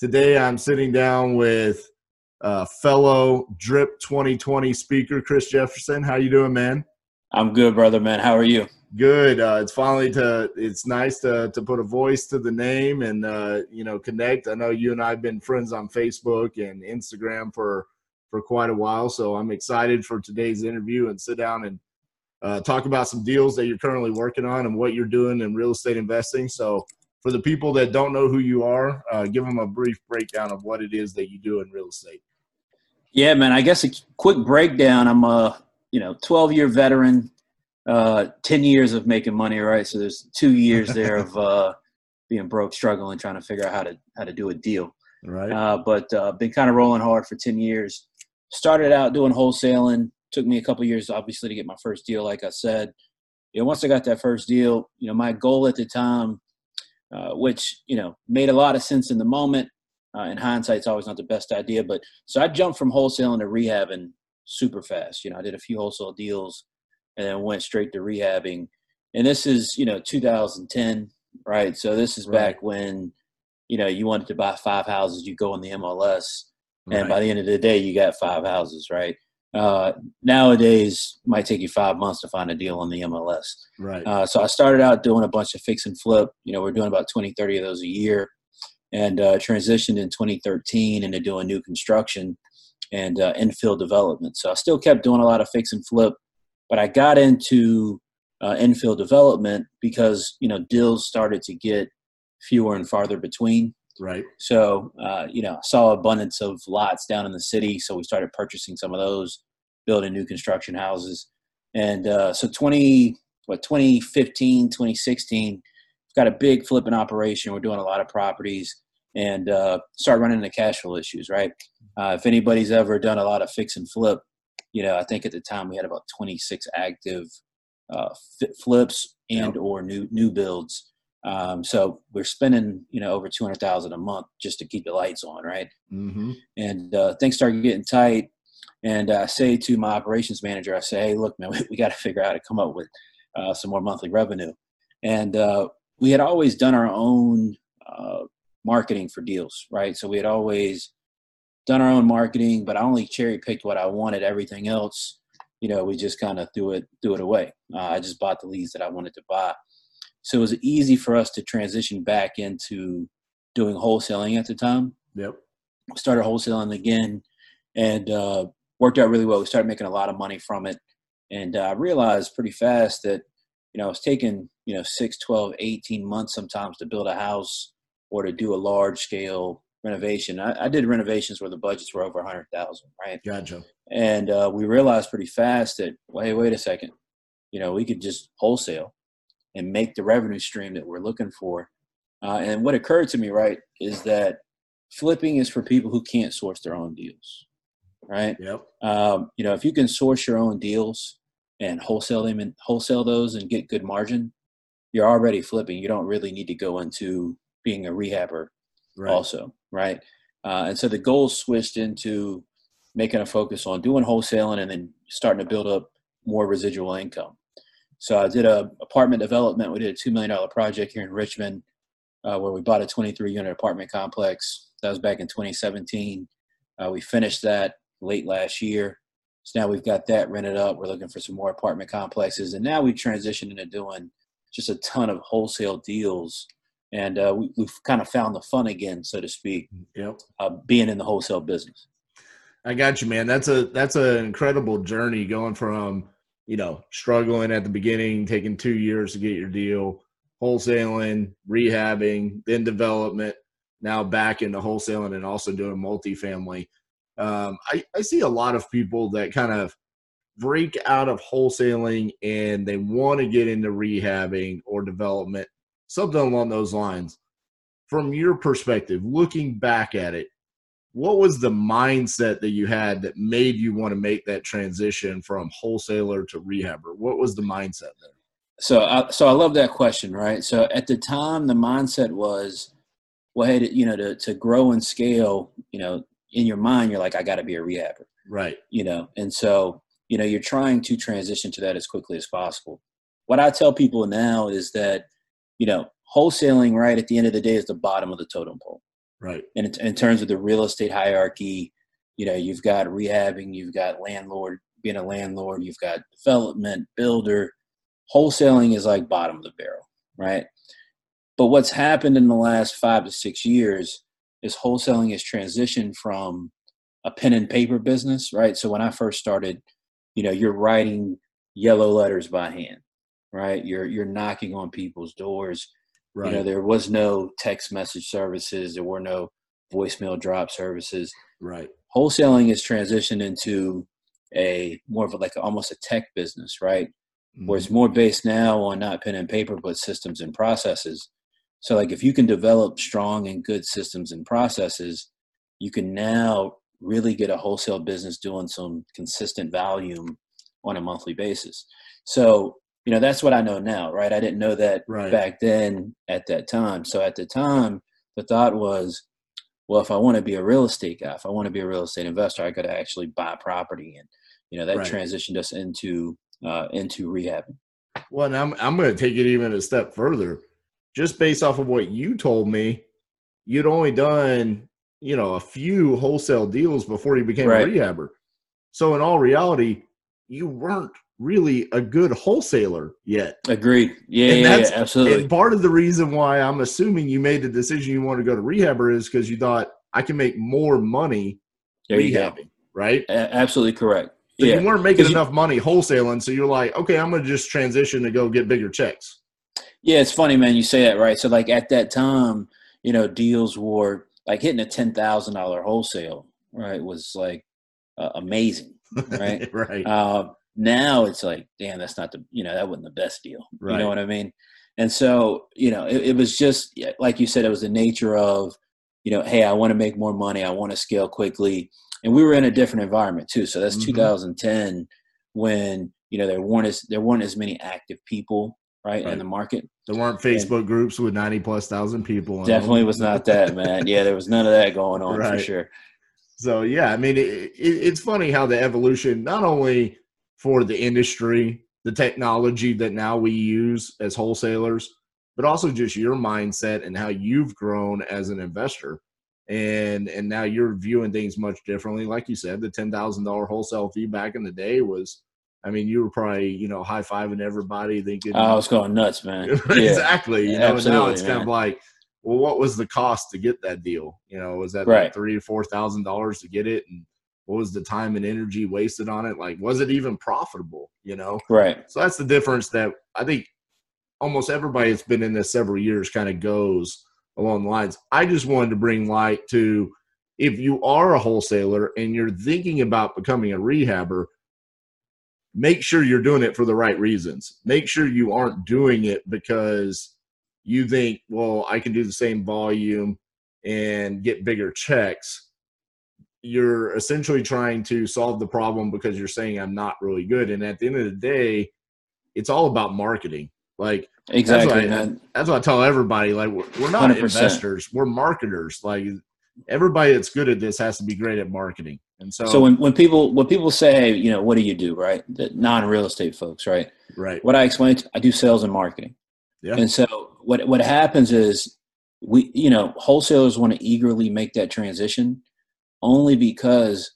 Today I'm sitting down with uh, fellow Drip 2020 speaker, Chris Jefferson. How you doing, man? I'm good, brother, man. How are you? Good. Uh, it's finally to. It's nice to to put a voice to the name and uh, you know connect. I know you and I've been friends on Facebook and Instagram for for quite a while, so I'm excited for today's interview and sit down and uh, talk about some deals that you're currently working on and what you're doing in real estate investing. So, for the people that don't know who you are, uh, give them a brief breakdown of what it is that you do in real estate. Yeah, man. I guess a quick breakdown. I'm a you know 12 year veteran, uh, 10 years of making money, right? So there's two years there of uh, being broke, struggling, trying to figure out how to how to do a deal. Right. Uh, but uh, been kind of rolling hard for 10 years. Started out doing wholesaling, took me a couple years obviously to get my first deal like i said you know once i got that first deal you know my goal at the time uh, which you know made a lot of sense in the moment. Uh, in hindsight it's always not the best idea but so i jumped from wholesaling to rehabbing super fast. You know i did a few wholesale deals and then went straight to rehabbing. And this is you know 2010 right? So this is Right. back when you know you wanted to buy five houses you go in the mls and Right. by the end of the day you got five houses right uh, nowadays might take you five months to find a deal on the mls right. uh, so i started out doing a bunch of fix and flip you know we're doing about 20 30 of those a year and uh, transitioned in 2013 into doing new construction and uh, infill development so i still kept doing a lot of fix and flip but i got into uh, infill development because you know deals started to get fewer and farther between right. so, uh, you know, saw abundance of lots down in the city. So we started purchasing some of those, building new construction houses. And uh, so 20, what, 2015, 2016, we've got a big flipping operation. We're doing a lot of properties and uh, start running into cash flow issues, right? Uh, if anybody's ever done a lot of fix and flip, you know, I think at the time we had about 26 active uh, flips and or new new builds. Um, so we're spending, you know, over 200,000 a month just to keep the lights on. Right. Mm-hmm. And, uh, things started getting tight. And I say to my operations manager, I say, Hey, look, man, we, we got to figure out how to come up with, uh, some more monthly revenue. And, uh, we had always done our own, uh, marketing for deals. Right. So we had always done our own marketing, but I only cherry picked what I wanted. Everything else, you know, we just kind of threw it, threw it away. Uh, I just bought the leads that I wanted to buy. So it was easy for us to transition back into doing wholesaling at the time. Yep. Started wholesaling again and uh, worked out really well. We started making a lot of money from it. And uh, I realized pretty fast that, you know, it's taking, you know, 6, 12, 18 months sometimes to build a house or to do a large scale renovation. I, I did renovations where the budgets were over 100,000, right? Gotcha. And uh, we realized pretty fast that, wait, wait a second, you know, we could just wholesale and make the revenue stream that we're looking for. Uh, and what occurred to me, right, is that flipping is for people who can't source their own deals, right? Yep. Um, you know, if you can source your own deals and wholesale them and wholesale those and get good margin, you're already flipping. You don't really need to go into being a rehabber Right. also, right? Uh, and so the goal switched into making a focus on doing wholesaling and then starting to build up more residual income. So I did a apartment development. We did a two million dollar project here in Richmond, uh, where we bought a 23 unit apartment complex. That was back in 2017. Uh, we finished that late last year. So now we've got that rented up. We're looking for some more apartment complexes, and now we've transitioned into doing just a ton of wholesale deals. And uh, we, we've kind of found the fun again, so to speak, Yep. uh, being in the wholesale business. I got you, man. That's a that's an incredible journey going from you know struggling at the beginning, taking two years to get your deal, wholesaling, rehabbing, then development, now back into wholesaling and also doing multifamily. Um, I, I see a lot of people that kind of break out of wholesaling and they want to get into rehabbing or development, something along those lines. From your perspective, looking back at it, what was the mindset that you had that made you want to make that transition from wholesaler to rehabber? What was the mindset there? So, I, so I love that question, right? So at the time, the mindset was, well, hey, you know, to to grow and scale, you know, in your mind, you're like, I got to be a rehabber, right? You know, and so you know, you're trying to transition to that as quickly as possible. What I tell people now is that, you know, wholesaling, right at the end of the day, is the bottom of the totem pole Right. And in, in terms of the real estate hierarchy, you know, you've got rehabbing, you've got landlord, being a landlord, you've got development, builder. Wholesaling is like bottom of the barrel, right? But what's happened in the last five to six years is wholesaling has transitioned from a pen and paper business, right? So when I first started, you know, you're writing yellow letters by hand, right? You're you're knocking on people's doors Right. You know, there was no text message services. There were no voicemail drop services. Right. Wholesaling has transitioned into a more of a, like almost a tech business, right? Mm-hmm. Where it's mm-hmm. more based now on not pen and paper, but systems and processes. So, like, if you can develop strong and good systems and processes, you can now really get a wholesale business doing some consistent volume on a monthly basis. So, you know that's what i know now right i didn't know that right. back then at that time so at the time the thought was well if i want to be a real estate guy if i want to be a real estate investor i got to actually buy property and you know that right. transitioned us into uh, into rehabbing well and i'm, I'm going to take it even a step further just based off of what you told me you'd only done you know a few wholesale deals before you became right. a rehabber so in all reality you weren't really a good wholesaler yet. Agreed. Yeah, yeah, yeah, absolutely. And part of the reason why I'm assuming you made the decision you want to go to rehabber is because you thought I can make more money there rehabbing, right? A- absolutely correct. So yeah. you weren't making enough you, money wholesaling, so you're like, okay, I'm going to just transition to go get bigger checks. Yeah, it's funny, man. You say that right. So like at that time, you know, deals were like hitting a ten thousand dollar wholesale, right? Was like uh, amazing, right? right. Uh, now it's like, damn, that's not the, you know, that wasn't the best deal. Right. You know what I mean? And so, you know, it, it was just, like you said, it was the nature of, you know, hey, I want to make more money. I want to scale quickly. And we were in a different environment too. So that's mm-hmm. 2010 when, you know, there weren't as, there weren't as many active people right, right, in the market. There weren't Facebook and groups with 90 plus thousand people. Definitely was not that, man. Yeah, there was none of that going on right. for sure. So, yeah, I mean, it, it, it's funny how the evolution, not only for the industry, the technology that now we use as wholesalers, but also just your mindset and how you've grown as an investor. And and now you're viewing things much differently. Like you said, the ten thousand dollar wholesale fee back in the day was I mean, you were probably, you know, high fiving everybody thinking oh, I was going nuts, man. exactly. Yeah, you know, now it's man. kind of like, well, what was the cost to get that deal? You know, was that right. like three or four thousand dollars to get it? And what was the time and energy wasted on it like was it even profitable you know right so that's the difference that i think almost everybody that's been in this several years kind of goes along the lines i just wanted to bring light to if you are a wholesaler and you're thinking about becoming a rehabber make sure you're doing it for the right reasons make sure you aren't doing it because you think well i can do the same volume and get bigger checks you're essentially trying to solve the problem because you're saying I'm not really good. And at the end of the day, it's all about marketing. Like exactly, that's what I, that's what I tell everybody. Like we're, we're not 100%. investors, we're marketers. Like everybody that's good at this has to be great at marketing. And so, so when, when people when people say, hey, you know, what do you do, right? The non real estate folks, right? Right. What I explain, I do sales and marketing. Yeah. And so what what happens is we, you know, wholesalers want to eagerly make that transition only because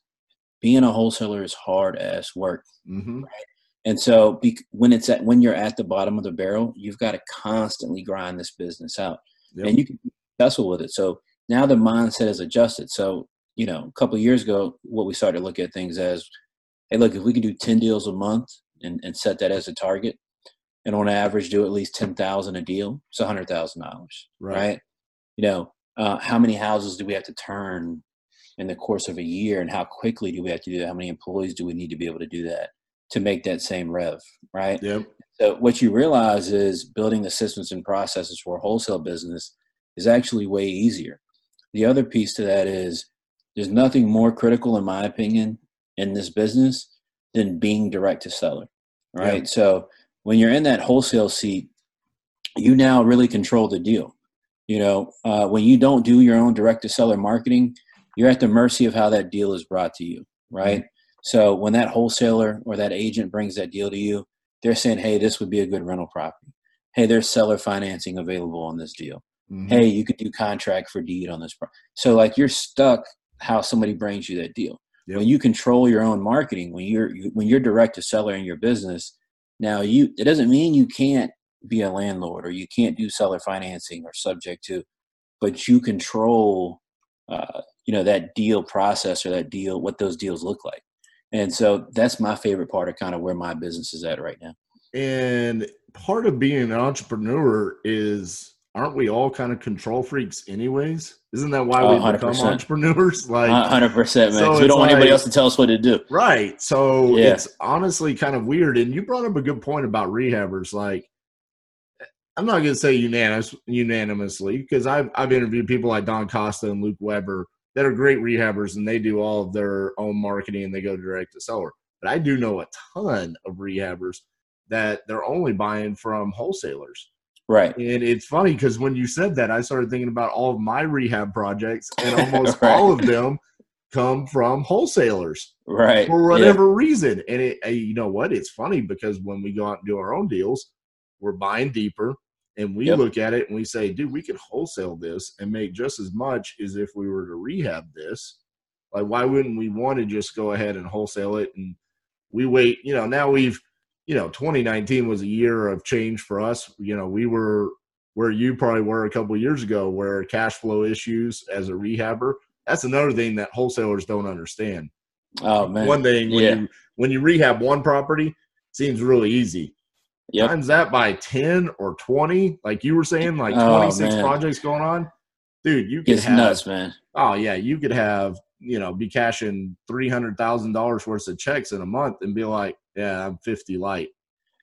being a wholesaler is hard ass work. Mm-hmm. Right? And so be, when it's at when you're at the bottom of the barrel, you've got to constantly grind this business out, yep. and you can be successful with it. So now the mindset is adjusted. So you know, a couple of years ago, what we started to look at things as, hey, look, if we can do ten deals a month and, and set that as a target, and on average do at least ten thousand a deal, it's a hundred thousand dollars, right? You know, uh, how many houses do we have to turn in the course of a year and how quickly do we have to do that how many employees do we need to be able to do that to make that same rev right yep. so what you realize is building the systems and processes for a wholesale business is actually way easier the other piece to that is there's nothing more critical, in my opinion, in this business than being direct to seller, right? Yeah. So when you're in that wholesale seat, you now really control the deal. You know, uh, when you don't do your own direct to seller marketing, you're at the mercy of how that deal is brought to you, right? Mm-hmm. So when that wholesaler or that agent brings that deal to you, they're saying, "Hey, this would be a good rental property. Hey, there's seller financing available on this deal. Mm-hmm. Hey, you could do contract for deed on this." Pro-. So like you're stuck how somebody brings you that deal. Yep. When you control your own marketing, when you're you, when you're direct to seller in your business, now you it doesn't mean you can't be a landlord or you can't do seller financing or subject to, but you control, uh, you know, that deal process or that deal, what those deals look like. And so that's my favorite part of kind of where my business is at right now. And part of being an entrepreneur is, aren't we all kind of control freaks anyways? Isn't that why oh, we oh, become entrepreneurs? Like hundred percent, man. So we don't want like, anybody else to tell us what to do. Right. So yeah. it's honestly kind of weird. And you brought up a good point about rehabbers. Like I'm not going to say unanimous, unanimously because I've I've interviewed people like Don Costa and Luke Weber that are great rehabbers and they do all of their own marketing and they go direct to seller. But I do know a ton of rehabbers that they're only buying from wholesalers. Right. And it's funny because when you said that, I started thinking about all of my rehab projects, and almost right. all of them come from wholesalers. Right. For whatever yeah. reason. And it, you know what? It's funny because when we go out and do our own deals, we're buying deeper and we yep. look at it and we say, dude, we could wholesale this and make just as much as if we were to rehab this. Like, why wouldn't we want to just go ahead and wholesale it? And we wait, you know, now we've, you know, 2019 was a year of change for us. You know, we were where you probably were a couple years ago, where cash flow issues as a rehabber. That's another thing that wholesalers don't understand. Oh man, one thing when yeah. you when you rehab one property, seems really easy Yep. Times that by 10 or 20, like you were saying, like 26 oh, projects going on. Dude, you could it's have nuts, man. Oh yeah, you could have, you know, be cashing three hundred thousand dollars worth of checks in a month and be like, Yeah, I'm 50 light.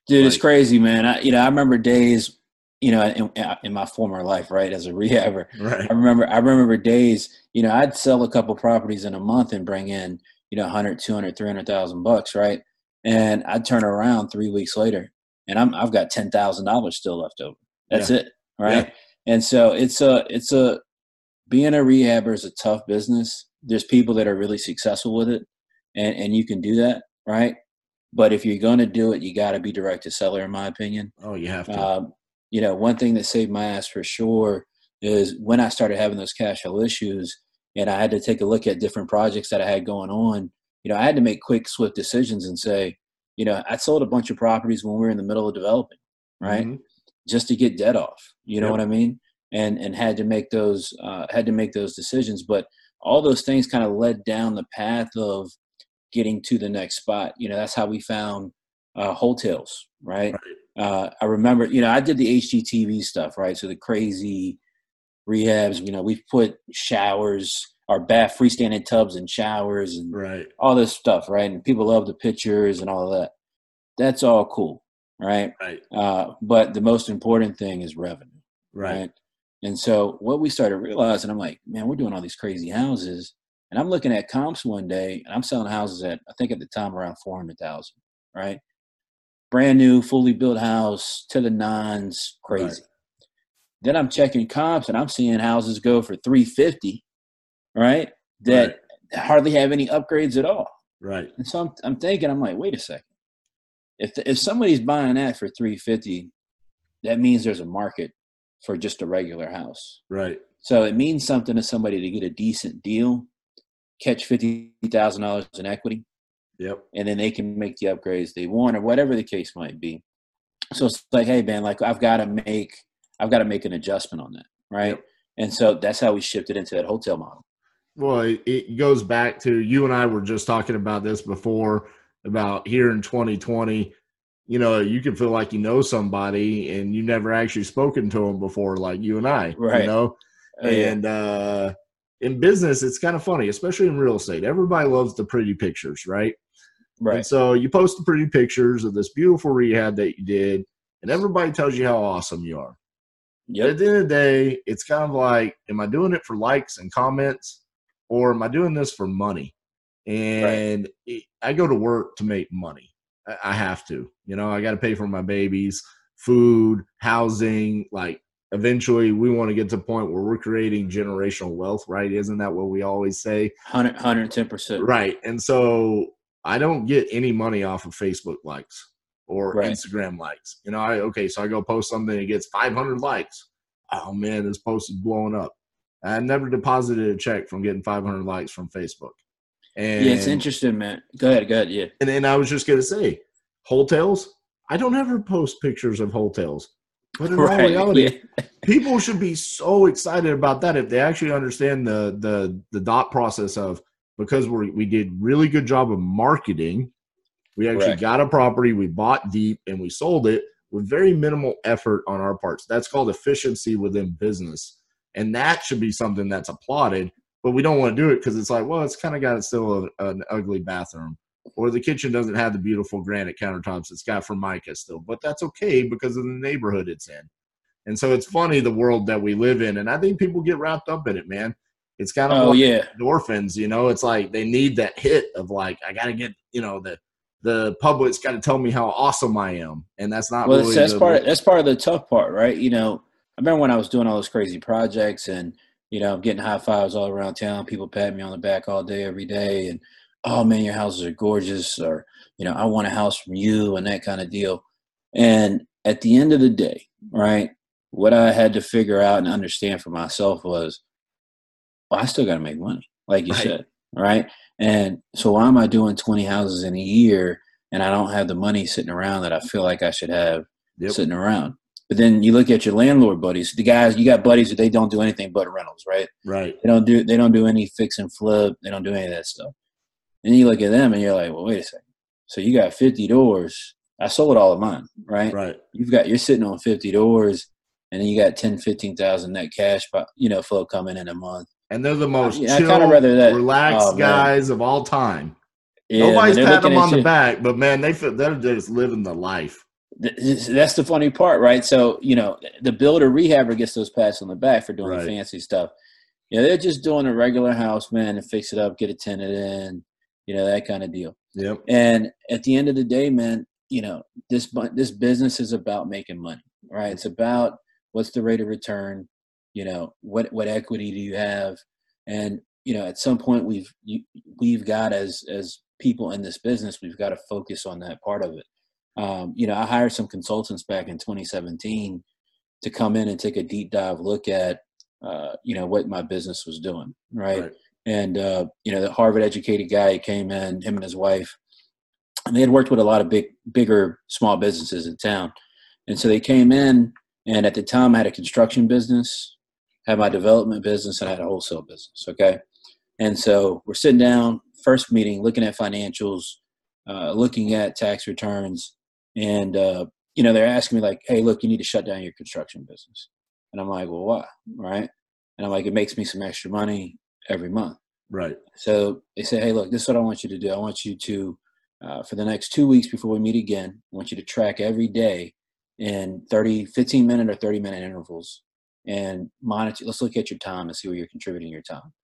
Dude, like, it's crazy, man. I, you know, I remember days, you know, in, in, my former life, right, as a rehabber. Right. I remember, I remember days, you know, I'd sell a couple properties in a month and bring in, you know, 100, 200, 300,000 bucks, right? And I'd turn around three weeks later and I'm I've got ten thousand dollars still left over. That's yeah. it, right? Yeah. And so it's a it's a being a rehabber is a tough business. There's people that are really successful with it, and and you can do that, right? But if you're going to do it, you got to be direct to seller, in my opinion. Oh, you have to. Um, you know, one thing that saved my ass for sure is when I started having those cash flow issues, and I had to take a look at different projects that I had going on. You know, I had to make quick, swift decisions and say, you know, I sold a bunch of properties when we were in the middle of developing, right? Mm-hmm. Just to get debt off. You know yep. what I mean? And and had to make those uh, had to make those decisions. But all those things kind of led down the path of getting to the next spot. You know, that's how we found uh, wholetails, right? right. Uh, I remember, you know, I did the HGTV stuff, right? So the crazy rehabs. You know, we've put showers our bath freestanding tubs and showers and right. all this stuff, right? And people love the pictures and all of that. That's all cool, right? Right. Uh, but the most important thing is revenue, right. right? And so what we started realizing, I'm like, man, we're doing all these crazy houses, and I'm looking at comps one day, and I'm selling houses at I think at the time around four hundred thousand, right? Brand new, fully built house to the nines, crazy. Right. Then I'm checking comps, and I'm seeing houses go for three fifty right? That right. hardly have any upgrades at all. Right. And so I'm, I'm thinking, I'm like, wait a second. If, if somebody's buying that for 350, that means there's a market for just a regular house. Right. So it means something to somebody to get a decent deal, catch $50,000 in equity. Yep. And then they can make the upgrades they want or whatever the case might be. So it's like, hey man, like I've got to make I've got to make an adjustment on that, right? Yep. And so that's how we shifted into that wholetail model. Well, it goes back to you and I were just talking about this before about here in 2020. You know, you can feel like you know somebody and you never actually spoken to them before, like you and I. Right. You know, oh, and uh, in business, it's kind of funny, especially in real estate. Everybody loves the pretty pictures, right? Right. And so you post the pretty pictures of this beautiful rehab that you did, and everybody tells you how awesome you are. Yep. At the end of the day, it's kind of like, am I doing it for likes and comments? or am I doing this for money? And it, I go to work to make money. I, I have to. You know, I got to pay for my babies, food, housing. Like, eventually, we want to get to the point where we're creating generational wealth, right? Isn't that what we always say? 100, 110%. Right. And so I don't get any money off of Facebook likes or Right. Instagram likes. You know, I okay, so I go post something, it gets 500 likes. Oh man, this post is blowing up. I never deposited a check from getting 500 likes from Facebook. And Yeah, it's interesting, man. Go ahead, go ahead. Yeah. and then I was just gonna say, wholetails. I don't ever post pictures of wholetails, but in all Right. reality, Yeah. people should be so excited about that if they actually understand the the the dot process of because we we did really good job of marketing we actually Right. got a property we bought deep and we sold it with very minimal effort on our parts that's called efficiency within business and that should be something that's applauded but we don't want to do it because it's like well it's kind of got still a, an ugly bathroom or the kitchen doesn't have the beautiful granite countertops it's got formica still but that's okay because of the neighborhood it's in and so it's funny the world that we live in, and I think people get wrapped up in it, man. It's kind of Oh, like yeah. endorphins, you know. It's like they need that hit of like I got to get, you know, the the public's got to tell me how awesome I am, and that's not Well, really that's part. That's part of the tough part, right? You know, I remember when I was doing all those crazy projects, and you know, I'm getting high fives all around town. People pat me on the back all day, every day, and oh man, your houses are gorgeous, or you know, I want a house from you, and that kind of deal. And at the end of the day, right, what I had to figure out and understand for myself was, well, I still got to make money, like you Right. said, right? And so, why am I doing 20 houses in a year? And I don't have the money sitting around that I feel like I should have Yep. sitting around. But then you look at your landlord buddies, the guys you got buddies that they don't do anything but rentals, right? right. They don't do they don't do any fix and flip, they don't do any of that stuff. And you look at them and you're like, well, wait a second. So you got 50 doors. I sold all of mine, right? Right. You've got you're sitting on 50 doors, and then you got 10, 15,000 net cash, you know, flow coming in a month. And they're the most I chill, kinda rather that- relaxed oh, guys of all time. Yeah, Nobody's patting them on the you- back, but man, they feel they're just living the life. That's the funny part, right? So, you know, the builder rehabber gets those pats on the back for doing Right. the fancy stuff. You know, they're just doing a regular house, man, and fix it up, get a tenant in, you know, that kind of deal. Yep. And at the end of the day, man, you know, this this business is about making money, right? It's about what's the rate of return, you know, what what equity do you have, and you know, at some point we've you, we've got as as people in this business, we've got to focus on that part of it. Um, you know, I hired some consultants back in 2017 to come in and take a deep dive look at, uh, you know, what my business was doing, right? Right. And uh, you know the Harvard educated guy came in, him and his wife, and they had worked with a lot of big, bigger small businesses in town, and so they came in, and at the time I had a construction business, had my development business, and I had a wholesale business. Okay, and so we're sitting down, first meeting, looking at financials, uh, looking at tax returns, and uh, you know they're asking me like, "Hey, look, you need to shut down your construction business," and I'm like, "Well, why?" Right? And I'm like, "It makes me some extra money every month." Right. So they say, hey, look, this is what I want you to do. I want you to, uh, for the next two weeks before we meet again, I want you to track every day in 30, 15 minute or 30 minute intervals and monitor. Let's look at your time and see where you're contributing your time.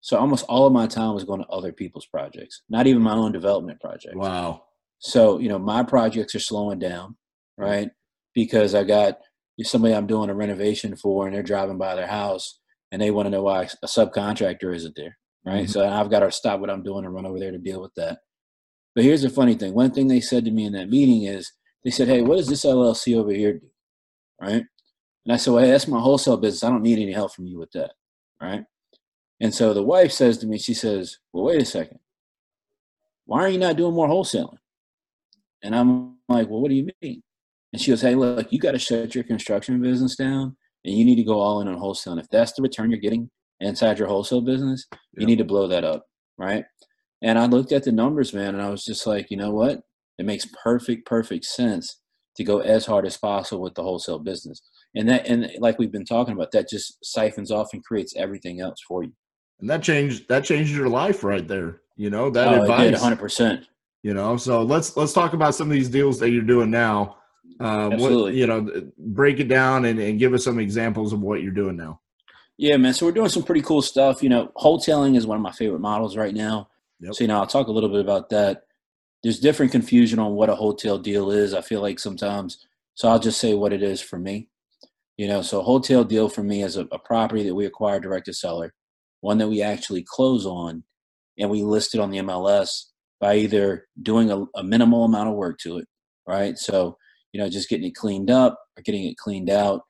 So almost all of my time was going to other people's projects, not even my own development projects. Wow. So, you know, my projects are slowing down, right? Because I got somebody I'm doing a renovation for and they're driving by their house and they want to know why a subcontractor isn't there, right? Mhm. So I've got to stop what I'm doing and run over there to deal with that. But here's the funny thing. One thing they said to me in that meeting is they said, Hey, what does this LLC over here do? Right. And I said, Well, hey, that's my wholesale business. I don't need any help from you with that. Right. And so the wife says to me, she says, Well, wait a second. Why are you not doing more wholesaling? And I'm like, Well, what do you mean? And she goes, Hey, look, you got to shut your construction business down and you need to go all in on wholesale. And if that's the return you're getting inside your wholesale business, you need to blow that up. Right. And I looked at the numbers, man, and I was just like, you know what? It makes perfect, perfect sense to go as hard as possible with the wholesale business. And that, and like we've been talking about, that just siphons off and creates everything else for you. And that changed that changed your life right there. You know, that oh, advice. 100%. you know so let's let's talk about some of these deals that you're doing now Uh, what, Absolutely. you know break it down and, and give us some examples of what you're doing now Yeah, man. So we're doing some pretty cool stuff. You know, wholesaling is one of my favorite models right now. Yep. So you know, I'll talk a little bit about that. There's different confusion on what a wholesale deal is. I feel like sometimes. So I'll just say what it is for me. You know, so a wholesale deal for me is a, a property that we acquire direct to seller, one that we actually close on, and we list it on the MLS by either doing a, a minimal amount of work to it, right? So you know, just getting it cleaned up or getting it cleaned out,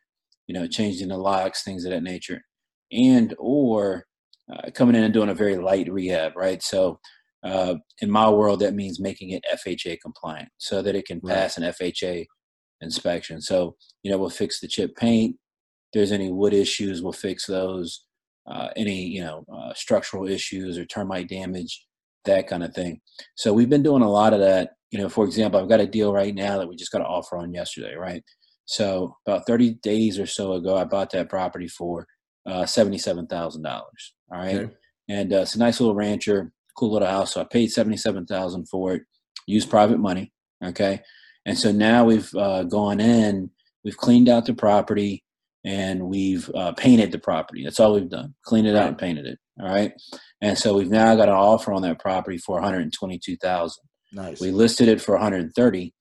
you know, changing the locks, things of that nature, and or uh, coming in and doing a very light rehab, right? So uh, in my world, that means making it FHA compliant so that it can pass an FHA inspection. So you know, we'll fix the chip paint. If there's any wood issues, we'll fix those. Uh, any you know uh, structural issues or termite damage, that kind of thing. So we've been doing a lot of that. You know, for example, I've got a deal right now that we just got an offer on yesterday, right? So about 30 days or so ago, I bought that property for uh, $77,000. All right. Okay. And uh, it's a nice little rancher, cool little house. So I paid 77000 for it, used private money. Okay. And so now we've uh, gone in, we've cleaned out the property and we've uh, painted the property. That's all we've done. Cleaned it out and painted it. All right. And so we've now got an offer on that property for 122,000. Nice. We listed it for 130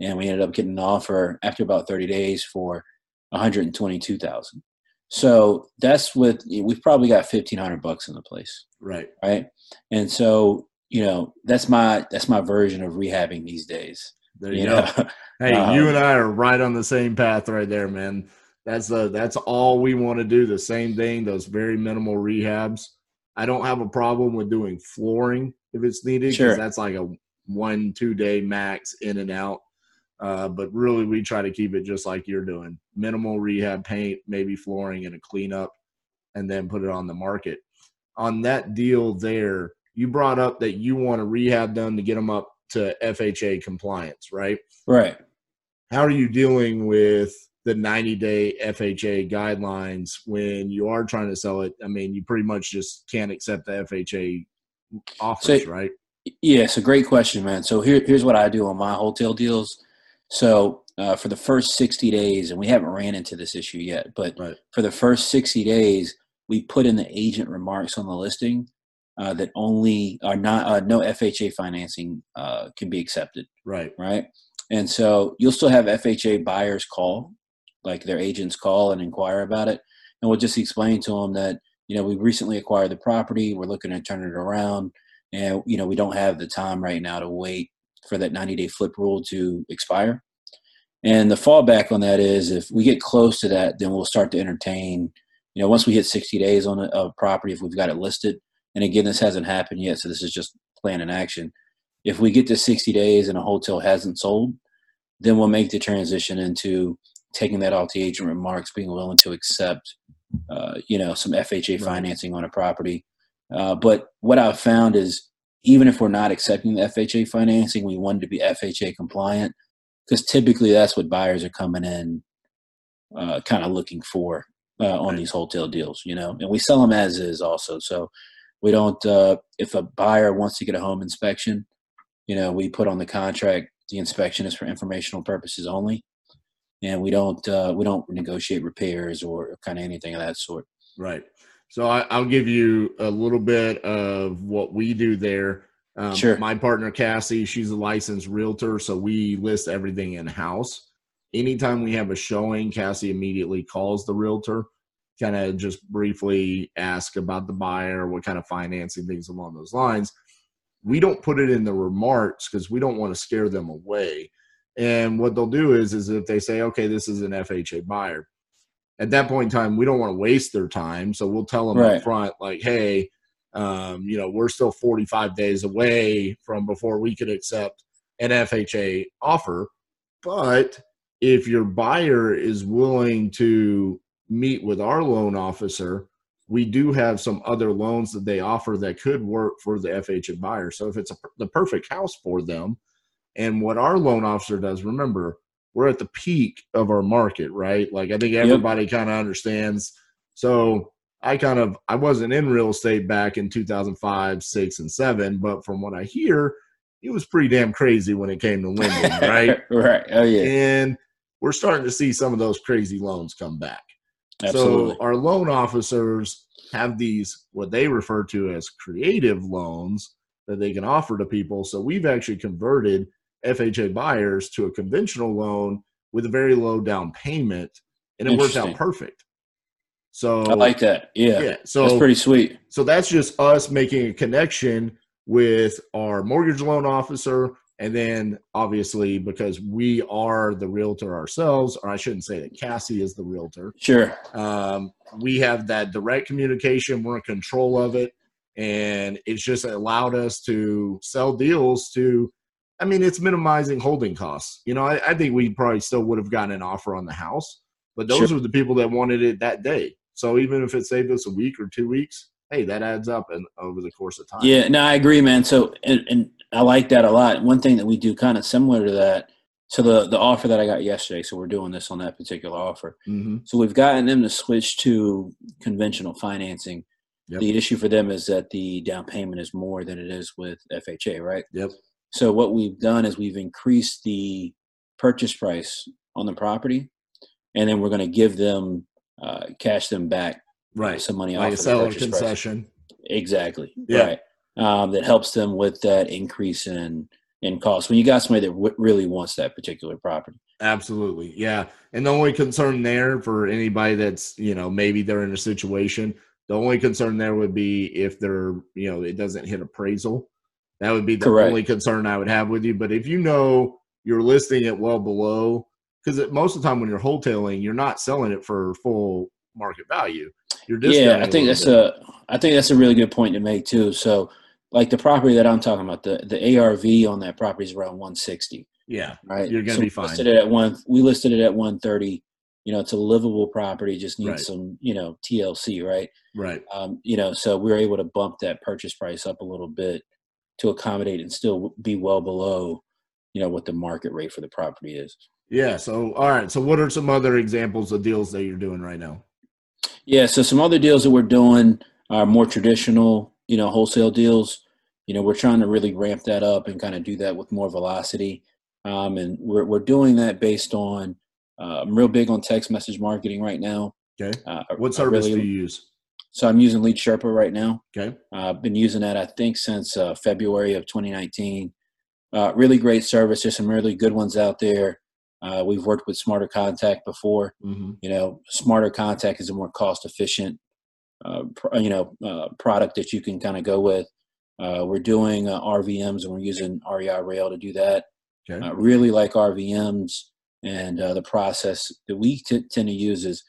and we ended up getting an offer after about 30 days for 122,000. So that's with we've probably got 1500 bucks in the place, right. right? And so, you know, that's my that's my version of rehabbing these days. There you, You go. know, Hey, Um, you and I are right on the same path right there, man. That's the that's all we want to do. The same thing. Those very minimal rehabs. I don't have a problem with doing flooring if it's needed because Sure. that's like a one two day max in and out. Uh, but really, we try to keep it just like you're doing: minimal rehab, paint, maybe flooring, and a cleanup, and then put it on the market. On that deal, there, you brought up that you want a rehab done to get them up to FHA compliance, right? right. how are you dealing with the 90 day FHA guidelines when you are trying to sell it? I mean, you pretty much just can't accept the FHA offers, So- right? Yeah, it's a great question, man. So here, here's what I do on my wholetail deals. So uh, for the first 60 days, and we haven't ran into this issue yet, but Right. for the first 60 days, we put in the agent remarks on the listing uh, that only are not uh, no FHA financing uh, can be accepted, Right. right? And so you'll still have FHA buyers call, like their agents call and inquire about it, and we'll just explain to them that you know we recently acquired the property, we're looking to turn it around, and you know we don't have the time right now to wait for that 90 day flip rule to expire. And the fallback on that is if we get close to that, then we'll start to entertain. You know, once we hit 60 days on a, a property, if we've got it listed, and again, this hasn't happened yet, so this is just plan in action. If we get to 60 days and a wholetail hasn't sold, then we'll make the transition into taking that off the agent remarks, being willing to accept, uh, you know, some FHA Right. financing on a property. Uh, but what I've found is even if we're not accepting the FHA financing, we want to be FHA compliant because typically that's what buyers are coming in uh, kind of looking for uh, on these wholesale deals, you know, and we sell them as is also. So we don't, uh, if a buyer wants to get a home inspection, you know, we put on the contract the inspection is for informational purposes only, and we don't uh, we don't negotiate repairs or kind of anything of that sort. Right. So I, I'll give you a little bit of what we do there. Um, Sure. My partner Cassie, she's a licensed realtor, so we list everything in house. Anytime we have a showing, Cassie immediately calls the realtor, kind of just briefly ask about the buyer, what kind of financing, things along those lines. We don't put it in the remarks because we don't want to scare them away. And what they'll do is, is if they say, okay, this is an FHA buyer, at that point in time, we don't want to waste their time. So we'll tell them Right. up front, like, hey, um, you know, we're still 45 days away from before we could accept an FHA offer. But if your buyer is willing to meet with our loan officer, we do have some other loans that they offer that could work for the FHA buyer. So if it's a, the perfect house for them, and what our loan officer does, remember, we're at the peak of our market, right? Like I think everybody kind of understands. So I kind of I wasn't in real estate back in 2005, six, and seven, but from what I hear, it was pretty damn crazy when it came to lending, right? right. Oh yeah. And we're starting to see some of those crazy loans come back. Absolutely. So our loan officers have these what they refer to as creative loans that they can offer to people. So we've actually converted FHA buyers to a conventional loan with a very low down payment, and it worked out perfect. So I like that. Yeah. yeah, so That's pretty sweet. so that's just us making a connection with our mortgage loan officer. And then obviously, because we are the realtor ourselves, or I shouldn't say that Cassie is the realtor, Sure. um, we have that direct communication. We're in control of it. And it's just allowed us to sell deals to, I mean, it's minimizing holding costs. You know, I, I think we probably still would have gotten an offer on the house, but those Sure. were the people that wanted it that day. So even if it saved us a week or two weeks, hey, that adds up and over the course of time. Yeah, no, I agree, man. So, and, and I like that a lot. One thing that we do kind of similar to that. So the the offer that I got yesterday. So we're doing this on that particular offer. hmm So we've gotten them to switch to conventional financing. Yep. The issue for them is that the down payment is more than it is with FHA, right? Yep. So what we've done is we've increased the purchase price on the property, and then we're going to give them uh, cash them back Right. some money Like off a of seller purchase price. concession. Exactly. Yeah. Right. Um, that helps them with that increase in in cost when you got somebody that w- really wants that particular property. Absolutely. Yeah. And the only concern there for anybody that's, you know, maybe they're in a situation, the only concern there would be if they're, you know, it doesn't hit appraisal. That would be the Correct. only concern I would have with you. But if you know you're listing it well below, because most of the time when you're wholesaling, you're not selling it for full market value. You're Yeah, I think that's bit. a I think that's a really good point to make too. So, like the property that I'm talking about, the the ARV on that property is around 160, yeah. right? You're gonna So be we fine. Listed it at one. We listed it at 130. You know, it's a livable property. Just needs Right. some, you know, TLC, right? Right. um, you know, so we were able to bump that purchase price up a little bit to accommodate and still be well below, you know, what the market rate for the property is. Yeah. So, all right. So, what are some other examples of deals that you're doing right now? Yeah, so some other deals that we're doing are more traditional, you know, wholesale deals. You know, we're trying to really ramp that up and kind of do that with more velocity. Um, and we're we're doing that based on. Uh, I'm real big on text message marketing right now. Okay. Uh, What service really- do you use? So I'm using Lead Sherpa right now. Okay. Uh, I've been using that, I think, since uh, February of 2019. Uh, really great service. There's some really good ones out there. Uh, we've worked with Smarter Contact before. Mm-hmm. You know, Smarter Contact is a more cost-efficient, uh, pr- you know, uh, product that you can kind of go with. Uh, we're doing uh, RVMs and we're using REI Rail to do that. Okay. Uh, really like RVMs, and uh, the process that we t- tend to use is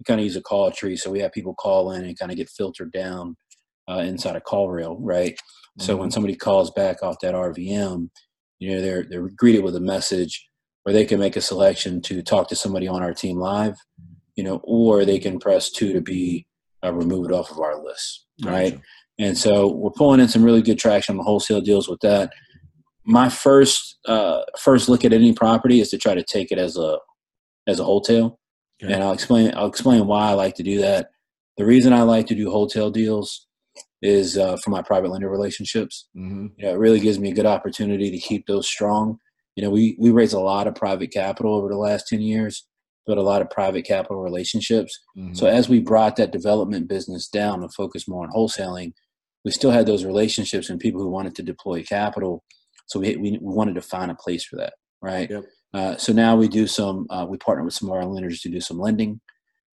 we kind of use a call tree. So we have people call in and kind of get filtered down uh, inside a CallRail, right? So when somebody calls back off that RVM, you know they're they're greeted with a message, or they can make a selection to talk to somebody on our team live, you know, or they can press two to be uh, removed off of our list, right? Gotcha. And so we're pulling in some really good traction on the wholesale deals with that. My first uh, first look at any property is to try to take it as a as a wholesale, Okay. and I'll explain I'll explain why I like to do that. The reason I like to do wholesale deals is uh, for my private lender relationships. Mm-hmm. You know, it really gives me a good opportunity to keep those strong. You know, we we raise a lot of private capital over the last ten years, built a lot of private capital relationships. Mm-hmm. So as we brought that development business down and focused more on wholesaling, we still had those relationships and people who wanted to deploy capital. So we we, we wanted to find a place for that, right? Yep. Uh, so now we do some. Uh, we partner with some of our lenders to do some lending,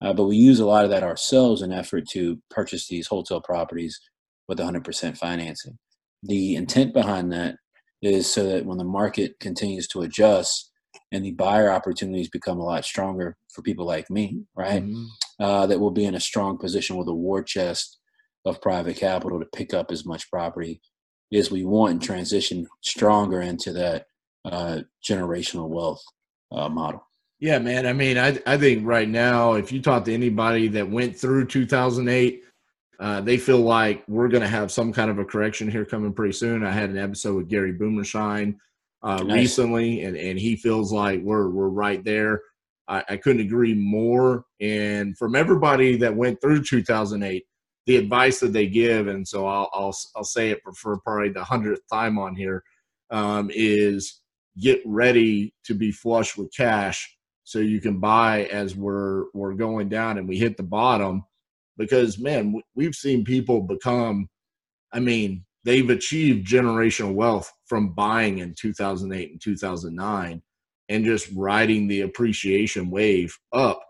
uh, but we use a lot of that ourselves in effort to purchase these wholesale properties with 100% financing. The intent behind that is so that when the market continues to adjust and the buyer opportunities become a lot stronger for people like me, right? Mhm. uh, that will be in a strong position with a war chest of private capital to pick up as much property as we want and transition stronger into that uh, generational wealth uh, model. Yeah, man. I mean, I I think right now, if you talk to anybody that went through 2008, uh, they feel like we're going to have some kind of a correction here coming pretty soon. I had an episode with Gary Boomershine uh, Nice. recently, and and he feels like we're we're right there. I, I couldn't agree more. And from everybody that went through 2008, the advice that they give, and so I'll I'll, I'll say it for, for probably the hundredth time on here, um, is get ready to be flush with cash so you can buy as we're we're going down and we hit the bottom. Because man we've seen people become i mean they've achieved generational wealth from buying in 2008 and 2009 and just riding the appreciation wave up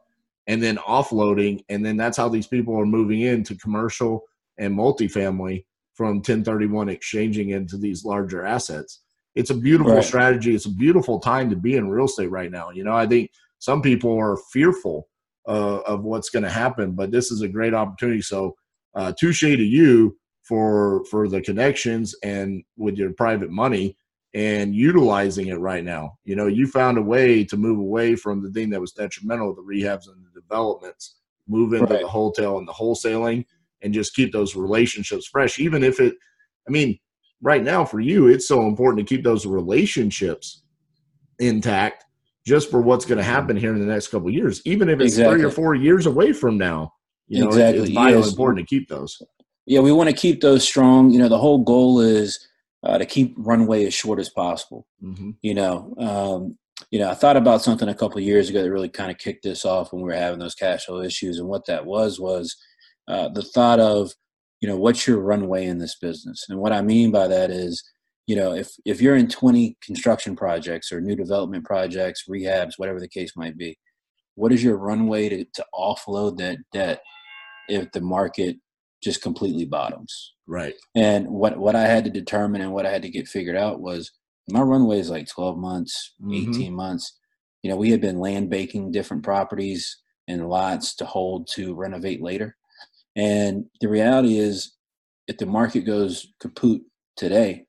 and then offloading. And then that's how these people are moving into commercial and multifamily from 1031 exchanging into these larger assets it's a beautiful right. strategy it's a beautiful time to be in real estate right now you know i think some people are fearful uh, of what's going to happen but this is a great opportunity so uh, touche to you for for the connections and with your private money and utilizing it right now. You know, you found a way to move away from the thing that was detrimental, the rehabs and the developments, move into right. the hotel and the wholesaling, and just keep those relationships fresh. Even if it, I mean, right now for you, it's so important to keep those relationships intact just for what's going to happen here in the next couple years, even if it's exactly. three or four years away from now. You know, exactly. it's vitally yes. important to keep those yeah, we want to keep those strong. You know, the whole goal is uh, to keep runway as short as possible. Mm-hmm. You know, um, you know, I thought about something a couple years ago that really kind of kicked this off when we were having those cash flow issues, and what that was was uh, the thought of, you know, what's your runway in this business, and what I mean by that is, you know, if if you're in 20 construction projects or new development projects, rehabs, whatever the case might be, what is your runway to, to offload that debt if the market just completely bottoms. Right. And what what I had to determine and what I had to get figured out was my runway is like 12 months, mm-hmm. 18 months. You know, we had been land banking different properties and lots to hold to renovate later. And the reality is if the market goes kaput today,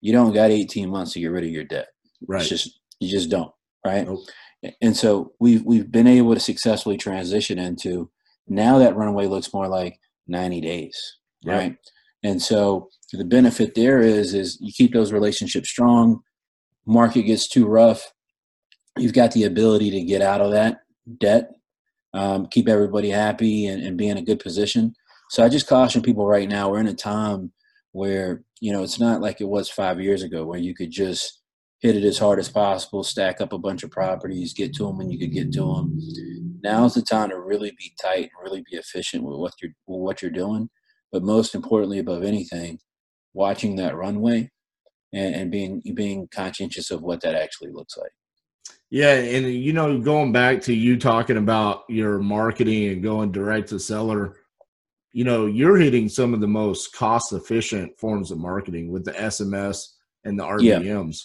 you don't got 18 months to get rid of your debt. Right. It's just you just don't, right? Nope. And so we've we've been able to successfully transition into now that runway looks more like 90 days, right? And so the benefit there is is you keep those relationships strong. Market gets too rough, you've got the ability to get out of that debt, um, keep everybody happy, and, and be in a good position. So I just caution people right now. We're in a time where you know it's not like it was five years ago, where you could just hit it as hard as possible, stack up a bunch of properties, get to them when you could get to them. Now's the time to really be tight and really be efficient with what you're with what you're doing. But most importantly, above anything, watching that runway and, and being being conscientious of what that actually looks like. Yeah, and you know, going back to you talking about your marketing and going direct to seller, you know, you're hitting some of the most cost efficient forms of marketing with the SMS and the RVMs.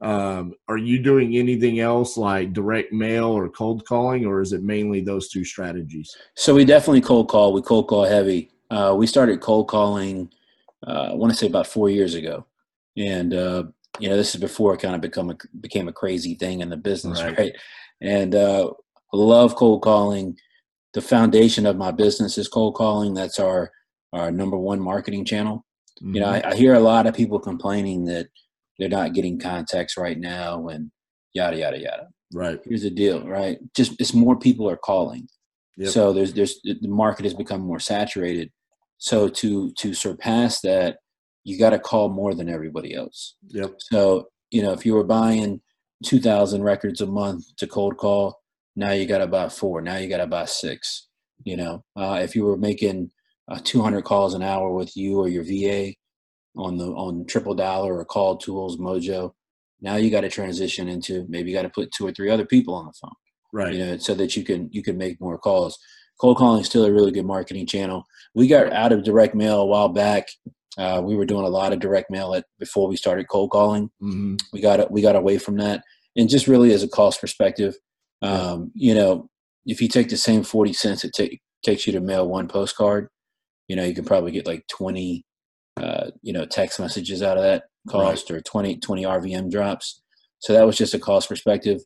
Um, are you doing anything else like direct mail or cold calling, or is it mainly those two strategies? So we definitely cold call. We cold call heavy. Uh, we started cold calling. Uh, I want to say about four years ago, and uh, you know this is before it kind of become a, became a crazy thing in the business, right? right? And uh, love cold calling. The foundation of my business is cold calling. That's our our number one marketing channel. Mm-hmm. You know, mm-hmm. I, I hear a lot of people complaining that they're not getting contacts right now and yada yada yada right here's the deal right just it's more people are calling yep. so there's there's the market has become more saturated so to to surpass that you got to call more than everybody else. Yep. So you know if you were buying 2000 records a month to cold call now you got to buy four now you got to buy six you know? Uh, if you were making uh, 200 calls an hour with you or your va on the on triple dollar or call tools mojo now you got to transition into maybe you got to put two or three other people on the phone. Right. You know so that you can you can make more calls. Cold calling is still a really good marketing channel. We got out of direct mail a while back uh, we were doing a lot of direct mail at, before we started cold calling mm-hmm. we got we got away from that and just really as a cost perspective um, you know if you take the same 40 cents it take, takes you to mail one postcard you know you can probably get like 20 uh, you know, text messages out of that cost right. or 20, 20 RVM drops. So that was just a cost perspective.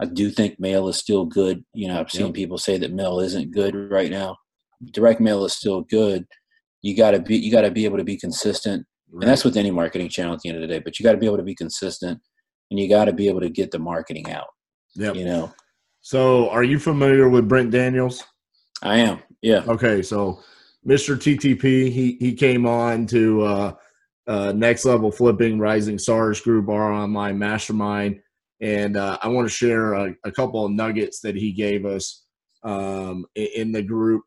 I do think mail is still good. You know, I've seen yep. people say that mail isn't good right now. Direct mail is still good. You gotta be you gotta be able to be consistent. Right. And that's with any marketing channel at the end of the day. But you gotta be able to be consistent and you gotta be able to get the marketing out. Yeah. You know. So are you familiar with Brent Daniels? I am. Yeah. Okay. So Mr. TTP. He he came on to uh, uh, Next Level Flipping, Rising Stars Group, our online mastermind, and uh, I want to share a, a, couple of nuggets that he gave us um, in, the group.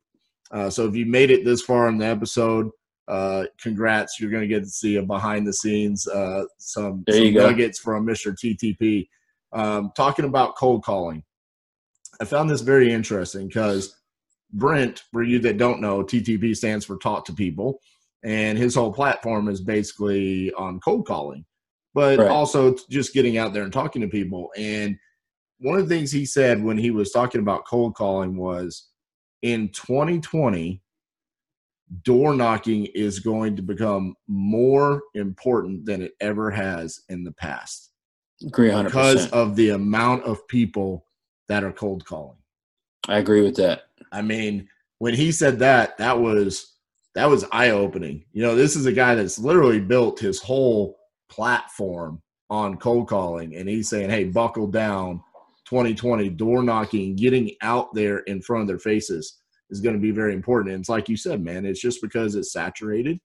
Uh, so if you made it this far in the episode, uh, congrats! You're going to get to see a behind the scenes uh, some, some nuggets from Mr. TTP um, talking about cold calling. I found this very interesting because Brent, for you that don't know, TTP stands for Talk to People, and his whole platform is basically on cold calling, but right. also just getting out there and talking to people. And one of the things he said when he was talking about cold calling was in 2020, door knocking is going to become more important than it ever has in the past. Agree 100%. Because of the amount of people that are cold calling. I agree with that. I mean, when he said that, that was that was eye opening. You know, this is a guy that's literally built his whole platform on cold calling, and he's saying, "Hey, buckle down." 2020 door knocking, getting out there in front of their faces is going to be very important. And it's like you said, man, it's just because it's saturated.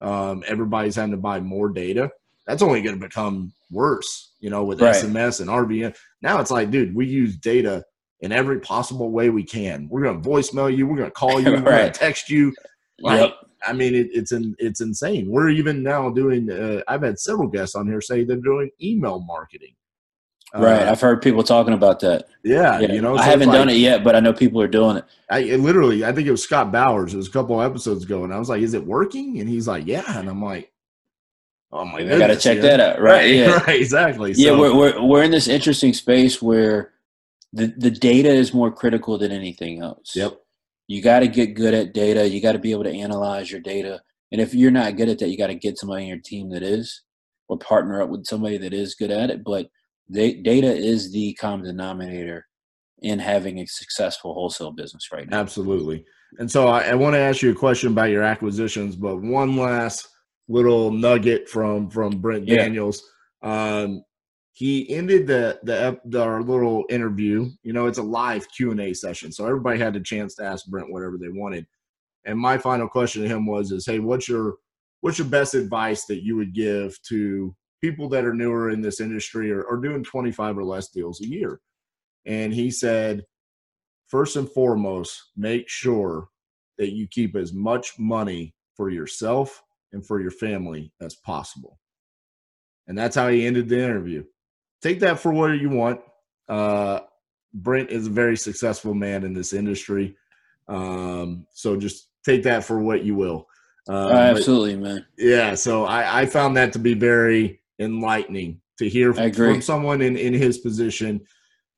Um, everybody's having to buy more data. That's only going to become worse, you know, with right. SMS and RVM. Now it's like, dude, we use data in every possible way we can. We're going to voicemail you. We're going to call you. right. We're going to text you. Like, yep. I mean, it, it's in, it's insane. We're even now doing. Uh, I've had several guests on here say they're doing email marketing. Right, uh, I've heard people talking about that. Yeah, yeah. you know, so I haven't like, done it yet, but I know people are doing it. I it literally, I think it was Scott Bowers. It was a couple episodes ago, and I was like, "Is it working?" And he's like, "Yeah," and I'm like, "Oh my god, I got to check yeah. that out." Right, right, yeah. right exactly. Yeah, we're, we're we're in this interesting space where the the data is more critical than anything else. Yep. You got to get good at data. You got to be able to analyze your data. And if you're not good at that, you got to get somebody in your team that is, or partner up with somebody that is good at it. But they, data is the common denominator in having a successful wholesale business right now. Absolutely. And so I, I want to ask you a question about your acquisitions, but one last little nugget from from Brent yeah. Daniels. Um, he ended the, the the our little interview. You know, it's a live Q and A session, so everybody had a chance to ask Brent whatever they wanted. And my final question to him was, "Is hey, what's your what's your best advice that you would give to people that are newer in this industry are, or doing 25 or less deals a year?" And he said, first and foremost, make sure that you keep as much money for yourself and for your family as possible. And that's how he ended the interview take that for what you want. Uh, Brent is a very successful man in this industry. Um, so just take that for what you will. Uh, absolutely, but, man. Yeah. So I, I found that to be very enlightening to hear from someone in, in his position.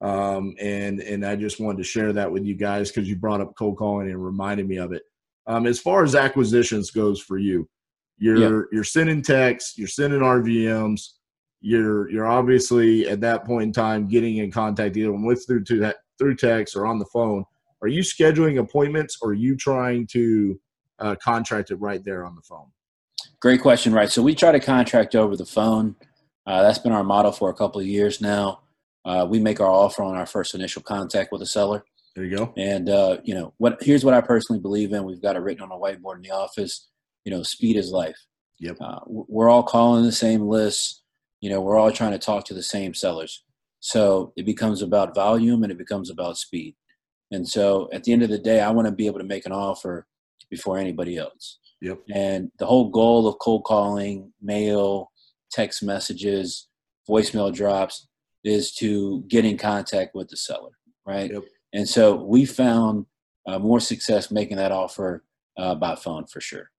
Um, and, and I just wanted to share that with you guys because you brought up cold calling and reminded me of it. Um, as far as acquisitions goes for you, you're, you're sending texts, you're sending RVMs, you're you're obviously at that point in time getting in contact either with through to that through text or on the phone. Are you scheduling appointments or are you trying to uh, contract it right there on the phone? Great question, right? So we try to contract over the phone. Uh, that's been our model for a couple of years now. Uh, we make our offer on our first initial contact with a seller. There you go. And uh, you know what? Here's what I personally believe in. We've got it written on a whiteboard in the office. You know, speed is life. Yep. Uh, we're all calling the same lists you know we're all trying to talk to the same sellers so it becomes about volume and it becomes about speed and so at the end of the day i want to be able to make an offer before anybody else yep and the whole goal of cold calling mail text messages voicemail drops is to get in contact with the seller right yep. and so we found uh, more success making that offer uh, by phone for sure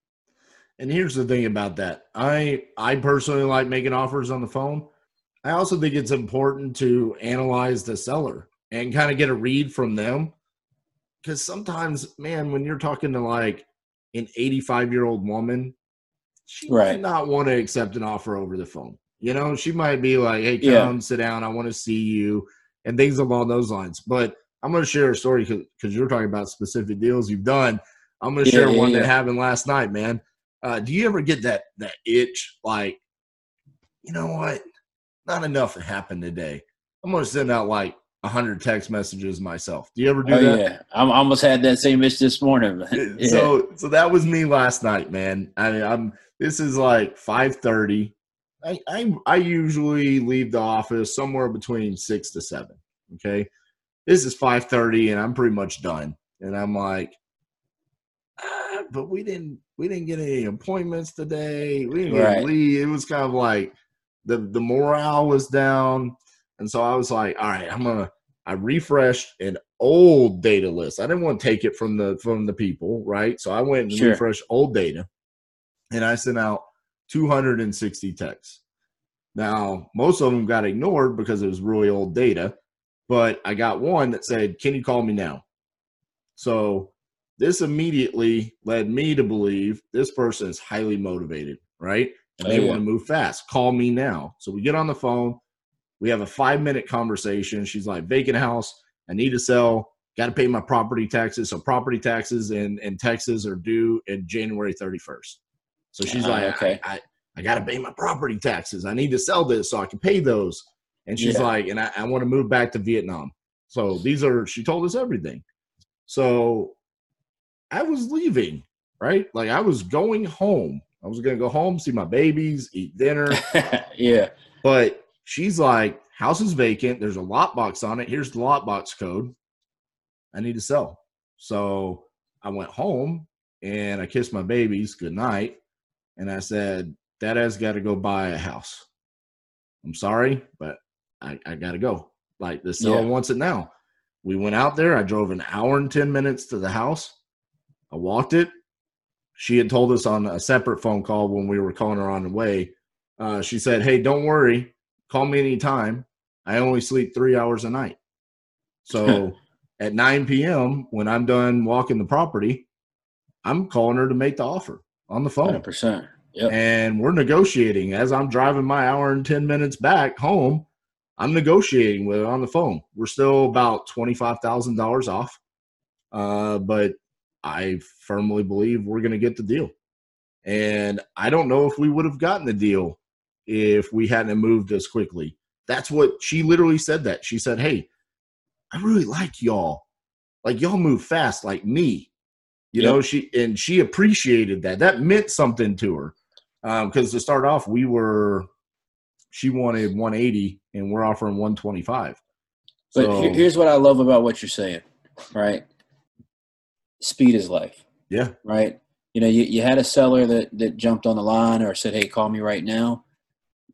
and here's the thing about that. I I personally like making offers on the phone. I also think it's important to analyze the seller and kind of get a read from them. Cause sometimes, man, when you're talking to like an 85 year old woman, she right. might not want to accept an offer over the phone. You know, she might be like, hey, come yeah. sit down. I want to see you and things along those lines. But I'm going to share a story because you're talking about specific deals you've done. I'm going to yeah, share yeah, one that happened last night, man. Uh, do you ever get that that itch like, you know what? Not enough happened today. I'm gonna send out like hundred text messages myself. Do you ever do oh, that? Yeah, I almost had that same issue this morning. yeah. So so that was me last night, man. I mean, I'm this is like five thirty. I, I I usually leave the office somewhere between six to seven. Okay, this is five thirty, and I'm pretty much done. And I'm like, ah, but we didn't we didn't get any appointments today. We didn't Right. lead. It was kind of like the the morale was down, and so I was like, all right, I'm gonna. I refreshed an old data list. I didn't want to take it from the from the people, right? So I went and Sure. refreshed old data, and I sent out 260 texts. Now, most of them got ignored because it was really old data, but I got one that said, Can you call me now? So this immediately led me to believe this person is highly motivated, right? And Oh, they yeah. want to move fast. Call me now. So we get on the phone. We have a five minute conversation. She's like, Vacant house. I need to sell. Got to pay my property taxes. So property taxes in, in Texas are due in January 31st. So she's Ah, like, okay. I, I, I got to pay my property taxes. I need to sell this so I can pay those. And she's Yeah. like, and I, I want to move back to Vietnam. So these are, she told us everything. So I was leaving, right? Like I was going home. I was going to go home, see my babies, eat dinner. yeah. But she's like, house is vacant. There's a lockbox on it. Here's the lockbox code. I need to sell. So I went home and I kissed my babies good night. And I said, Dad has got to go buy a house. I'm sorry, but I, I got to go. Like the seller Yeah. wants it now. We went out there. I drove an hour and 10 minutes to the house. I walked it. She had told us on a separate phone call when we were calling her on the way. Uh, she said, Hey, don't worry. Call me anytime. I only sleep three hours a night. So at 9 p.m., when I'm done walking the property, I'm calling her to make the offer on the phone. 100%. Yep. And we're negotiating as I'm driving my hour and 10 minutes back home. I'm negotiating with her on the phone. We're still about $25,000 off. Uh, but I firmly believe we're going to get the deal. And I don't know if we would have gotten the deal if we hadn't moved as quickly. That's what she literally said that. She said, Hey, I really like y'all. Like y'all move fast like me. You Yep. know, she and she appreciated that. That meant something to her. Um, because to start off, we were she wanted 180 and we're offering 125. But So here- here's what I love about what you're saying, right? Speed is life, yeah, right? You know, you, you had a seller that, that jumped on the line or said, hey, call me right now.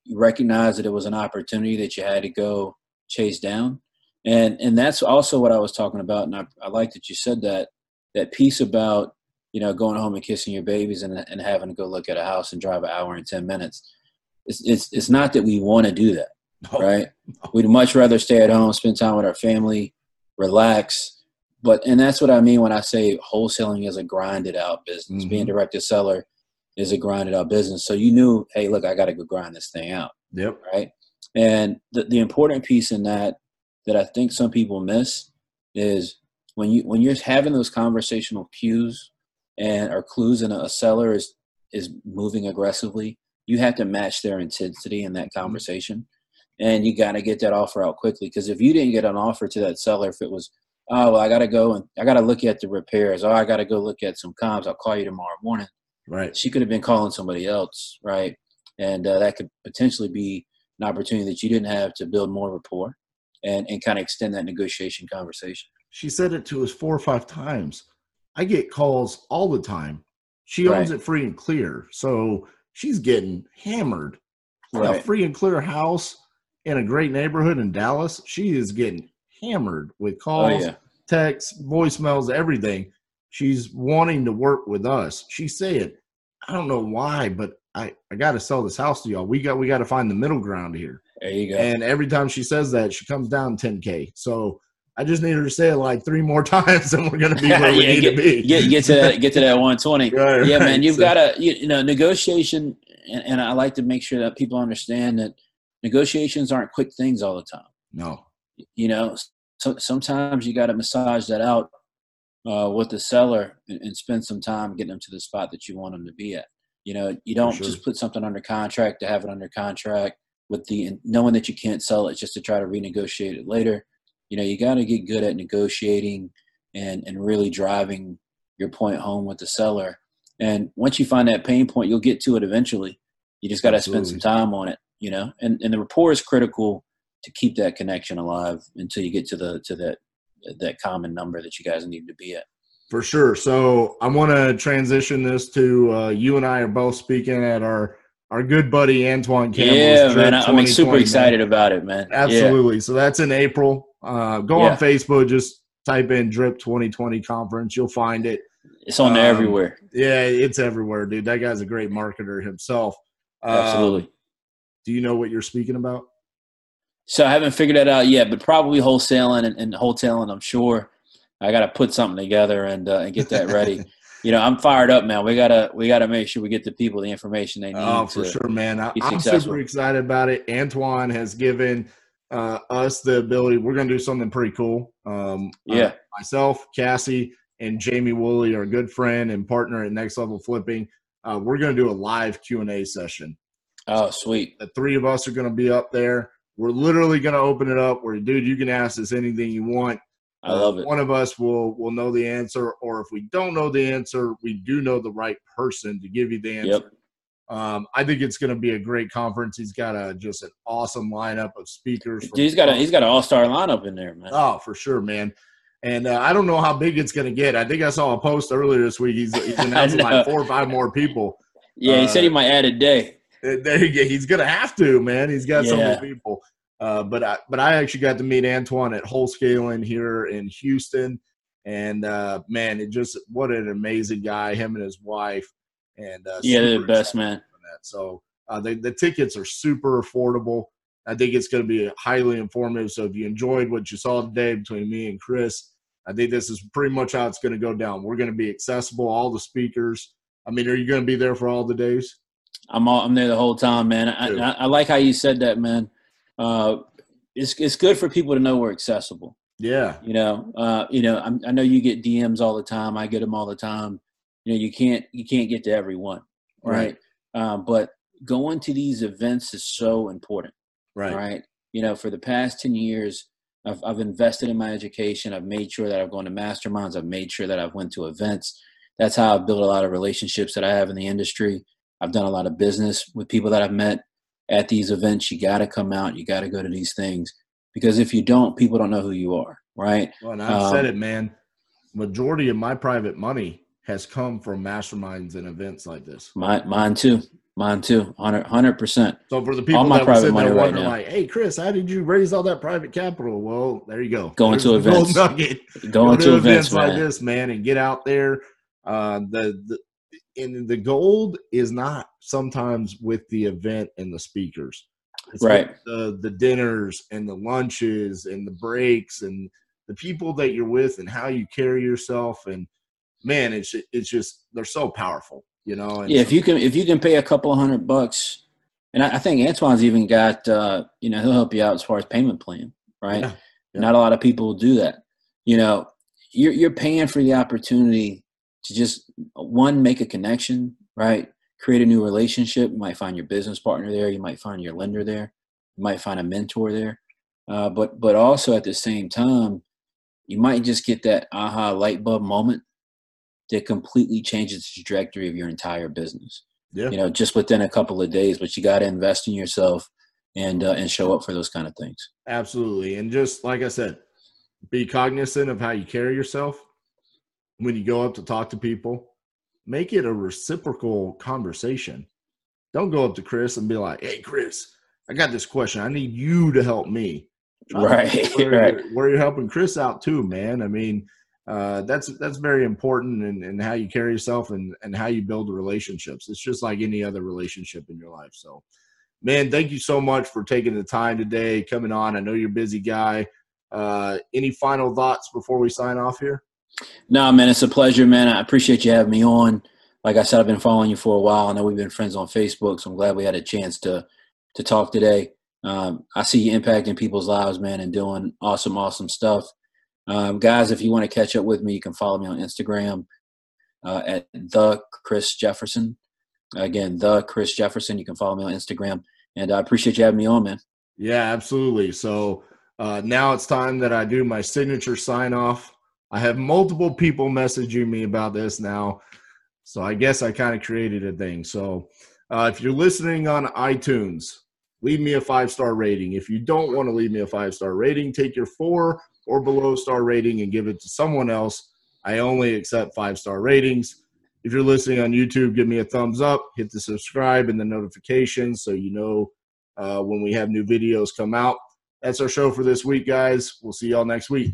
You recognize that it was an opportunity that you had to go chase down. And and that's also what I was talking about. And I, I like that you said that, that piece about, you know, going home and kissing your babies and, and having to go look at a house and drive an hour and 10 minutes. It's, it's, it's not that we want to do that No, right? We'd much rather stay at home, spend time with our family, relax. But and that's what I mean when I say wholesaling is a grinded out business. Being Mhm. direct to seller is a grinded out business. So you knew, hey, look, I got to go grind this thing out, Yep. right? And the the important piece in that that I think some people miss is when you when you're having those conversational cues and or clues and a, seller is is moving aggressively, you have to match their intensity in that mm-hmm. conversation and you got to get that offer out quickly because if you didn't get an offer to that seller if it was oh well i got to go and i got to look at the repairs oh i got to go look at some comps i'll call you tomorrow morning Right. she could have been calling somebody else right and uh, that could potentially be an opportunity that you didn't have to build more rapport and, and kind of extend that negotiation conversation She said it to us four or five times. I get calls all the time. She owns Right. it free and clear. So she's getting hammered. A Right. free and clear house in a great neighborhood in Dallas. She is getting hammered with oh calls, yeah texts, voicemails, everything. She's wanting to work with us. She said, I don't know why, but I, I gotta sell this house to y'all. We got we gotta find the middle ground here. there you go And every time she says that, she comes down 10K. So I just need her to say it like three more times and we're gonna be where we need get, to be. get, get to that get to that 120 Right, yeah right. man you've So- got to you, you know negotiation and, and i like to make sure that people understand that negotiations aren't quick things all the time no. you know so sometimes you got to massage that out uh, with the seller and, and spend some time getting them to the spot that you want them to be at. You know you don't sure. just put something under contract to have it under contract with the knowing that you can't sell it just to try to renegotiate it later. You know you got to get good at negotiating and and really driving your point home with the seller. And once you find that pain point you'll get to it eventually. You just got to spend some time on it, you know. And and the rapport is critical to keep that connection alive until you get to the to that that common number that you guys need to be at. For sure. So I want to transition this to uh, you and I are both speaking at our our good buddy Antoine Campbell's Yeah, man, I'm super excited man. about it, man. Absolutely. Yeah. So that's in April. Uh, go yeah. on Facebook, just type in Drip 2020 Conference. You'll find it. It's on there um, everywhere. Yeah, it's everywhere, dude. That guy's a great marketer himself. Absolutely. Um, do you know what you're speaking about? So I haven't figured that out yet, but probably wholesaling and, and wholesaling, I'm sure. I got to put something together and uh, and get that ready. you know, I'm fired up, man. We gotta we gotta make sure we get the people the information they need. Oh, for sure, man. I, am super excited about it. Antoine has given uh, us the ability. We're gonna do something pretty cool. Um, uh, yeah, uh, myself, Cassie, and Jamie Woolley, our good friend and partner at Next Level Flipping. Uh, we're gonna do a live Q and A session. Oh, sweet. The three of us are gonna be up there. We're literally gonna open it up where, dude, you can ask us anything you want. I love it. One of us will will know the answer, or if we don't know the answer, we do know the right person to give you the answer. Yep. Um, I think it's going to be a great conference. He's got a just an awesome lineup of speakers. He's got a he's got an all star lineup in there, man. Oh, for sure, man. And uh, I don't know how big it's going to get. I think I saw a post earlier this week. He's, he's announcing like four or five more people. Yeah, he uh, said he might add a day. There you go. He's to have to, man. He's got yeah. so many people. Uh, but I but I actually got to meet Antoine at Wholesaling here in Houston, and uh, man, it just what an amazing guy. Him and his wife, and uh, yeah, they're the best man. So uh, the the tickets are super affordable. I think it's going to be highly informative. So if you enjoyed what you saw today between me and Chris, I think this is pretty much how it's going to go down. We're going to be accessible, all the speakers. I mean, are you going to be there for all the days? I'm all, I'm there the whole time, man. I, I, I like how you said that, man uh, it's it's good for people to know we're accessible. Yeah. You know, uh, you know, I'm, i know you get DMs all the time. I get them all the time. You know, you can't you can't get to everyone, right? right. Um, but going to these events is so important, right? Right. You know, for the past ten years, I've I've invested in my education. I've made sure that I've gone to masterminds. I've made sure that I've went to events. That's how I've built a lot of relationships that I have in the industry. I've done a lot of business with people that I've met at these events. You got to come out. You got to go to these things because if you don't, people don't know who you are, right? Well, and I've um, said it, man. Majority of my private money has come from masterminds and events like this. My, mine too. Mine too. 100 percent. So for the people all my that private money right now. like, "Hey, Chris, how did you raise all that private capital?" Well, there you go. Going There's to events. Going go to, to events, events like this, man, and get out there. Uh, the, the and the gold is not sometimes with the event and the speakers. It's right. The the dinners and the lunches and the breaks and the people that you're with and how you carry yourself and man, it's it's just they're so powerful, you know. yeah, if you can if you can pay a couple of hundred bucks, and I, I think Antoine's even got uh, you know he'll help you out as far as payment plan, right? Yeah. Yeah. Not a lot of people do that. You know, you're you're paying for the opportunity to just one make a connection, right? Create a new relationship. You might find your business partner there. You might find your lender there. You might find a mentor there. Uh, but but also at the same time, you might just get that aha light bulb moment that completely changes the trajectory of your entire business. Yeah. You know, just within a couple of days. But you got to invest in yourself and uh, and show up for those kind of things. Absolutely, and just like I said, be cognizant of how you carry yourself when you go up to talk to people, make it a reciprocal conversation. Don't go up to Chris and be like, "Hey, Chris, I got this question. I need you to help me." right, where, right. Where you're helping Chris out too, man. I mean, uh, that's that's very important in, in how you carry yourself and and how you build relationships. It's just like any other relationship in your life. So, man, thank you so much for taking the time today, coming on. I know you're a busy guy. Uh, any final thoughts before we sign off here? No, man, it's a pleasure, man. I appreciate you having me on. Like I said, I've been following you for a while. I know we've been friends on Facebook, so I'm glad we had a chance to to talk today. Um, I see you impacting people's lives, man, and doing awesome, awesome stuff. Um, guys, if you want to catch up with me, you can follow me on Instagram uh, at the Chris Jefferson. Again, the Chris Jefferson. You can follow me on Instagram, and I appreciate you having me on, man. Yeah, absolutely. So uh, now it's time that I do my signature sign off. I have multiple people messaging me about this now. So I guess I kind of created a thing. So, uh, if you're listening on iTunes, leave me a five star rating. If you don't want to leave me a five star rating, take your four or below star rating and give it to someone else. I only accept five star ratings. If you're listening on YouTube, give me a thumbs up, hit the subscribe and the notifications so you know uh, when we have new videos come out. That's our show for this week, guys. We'll see y'all next week.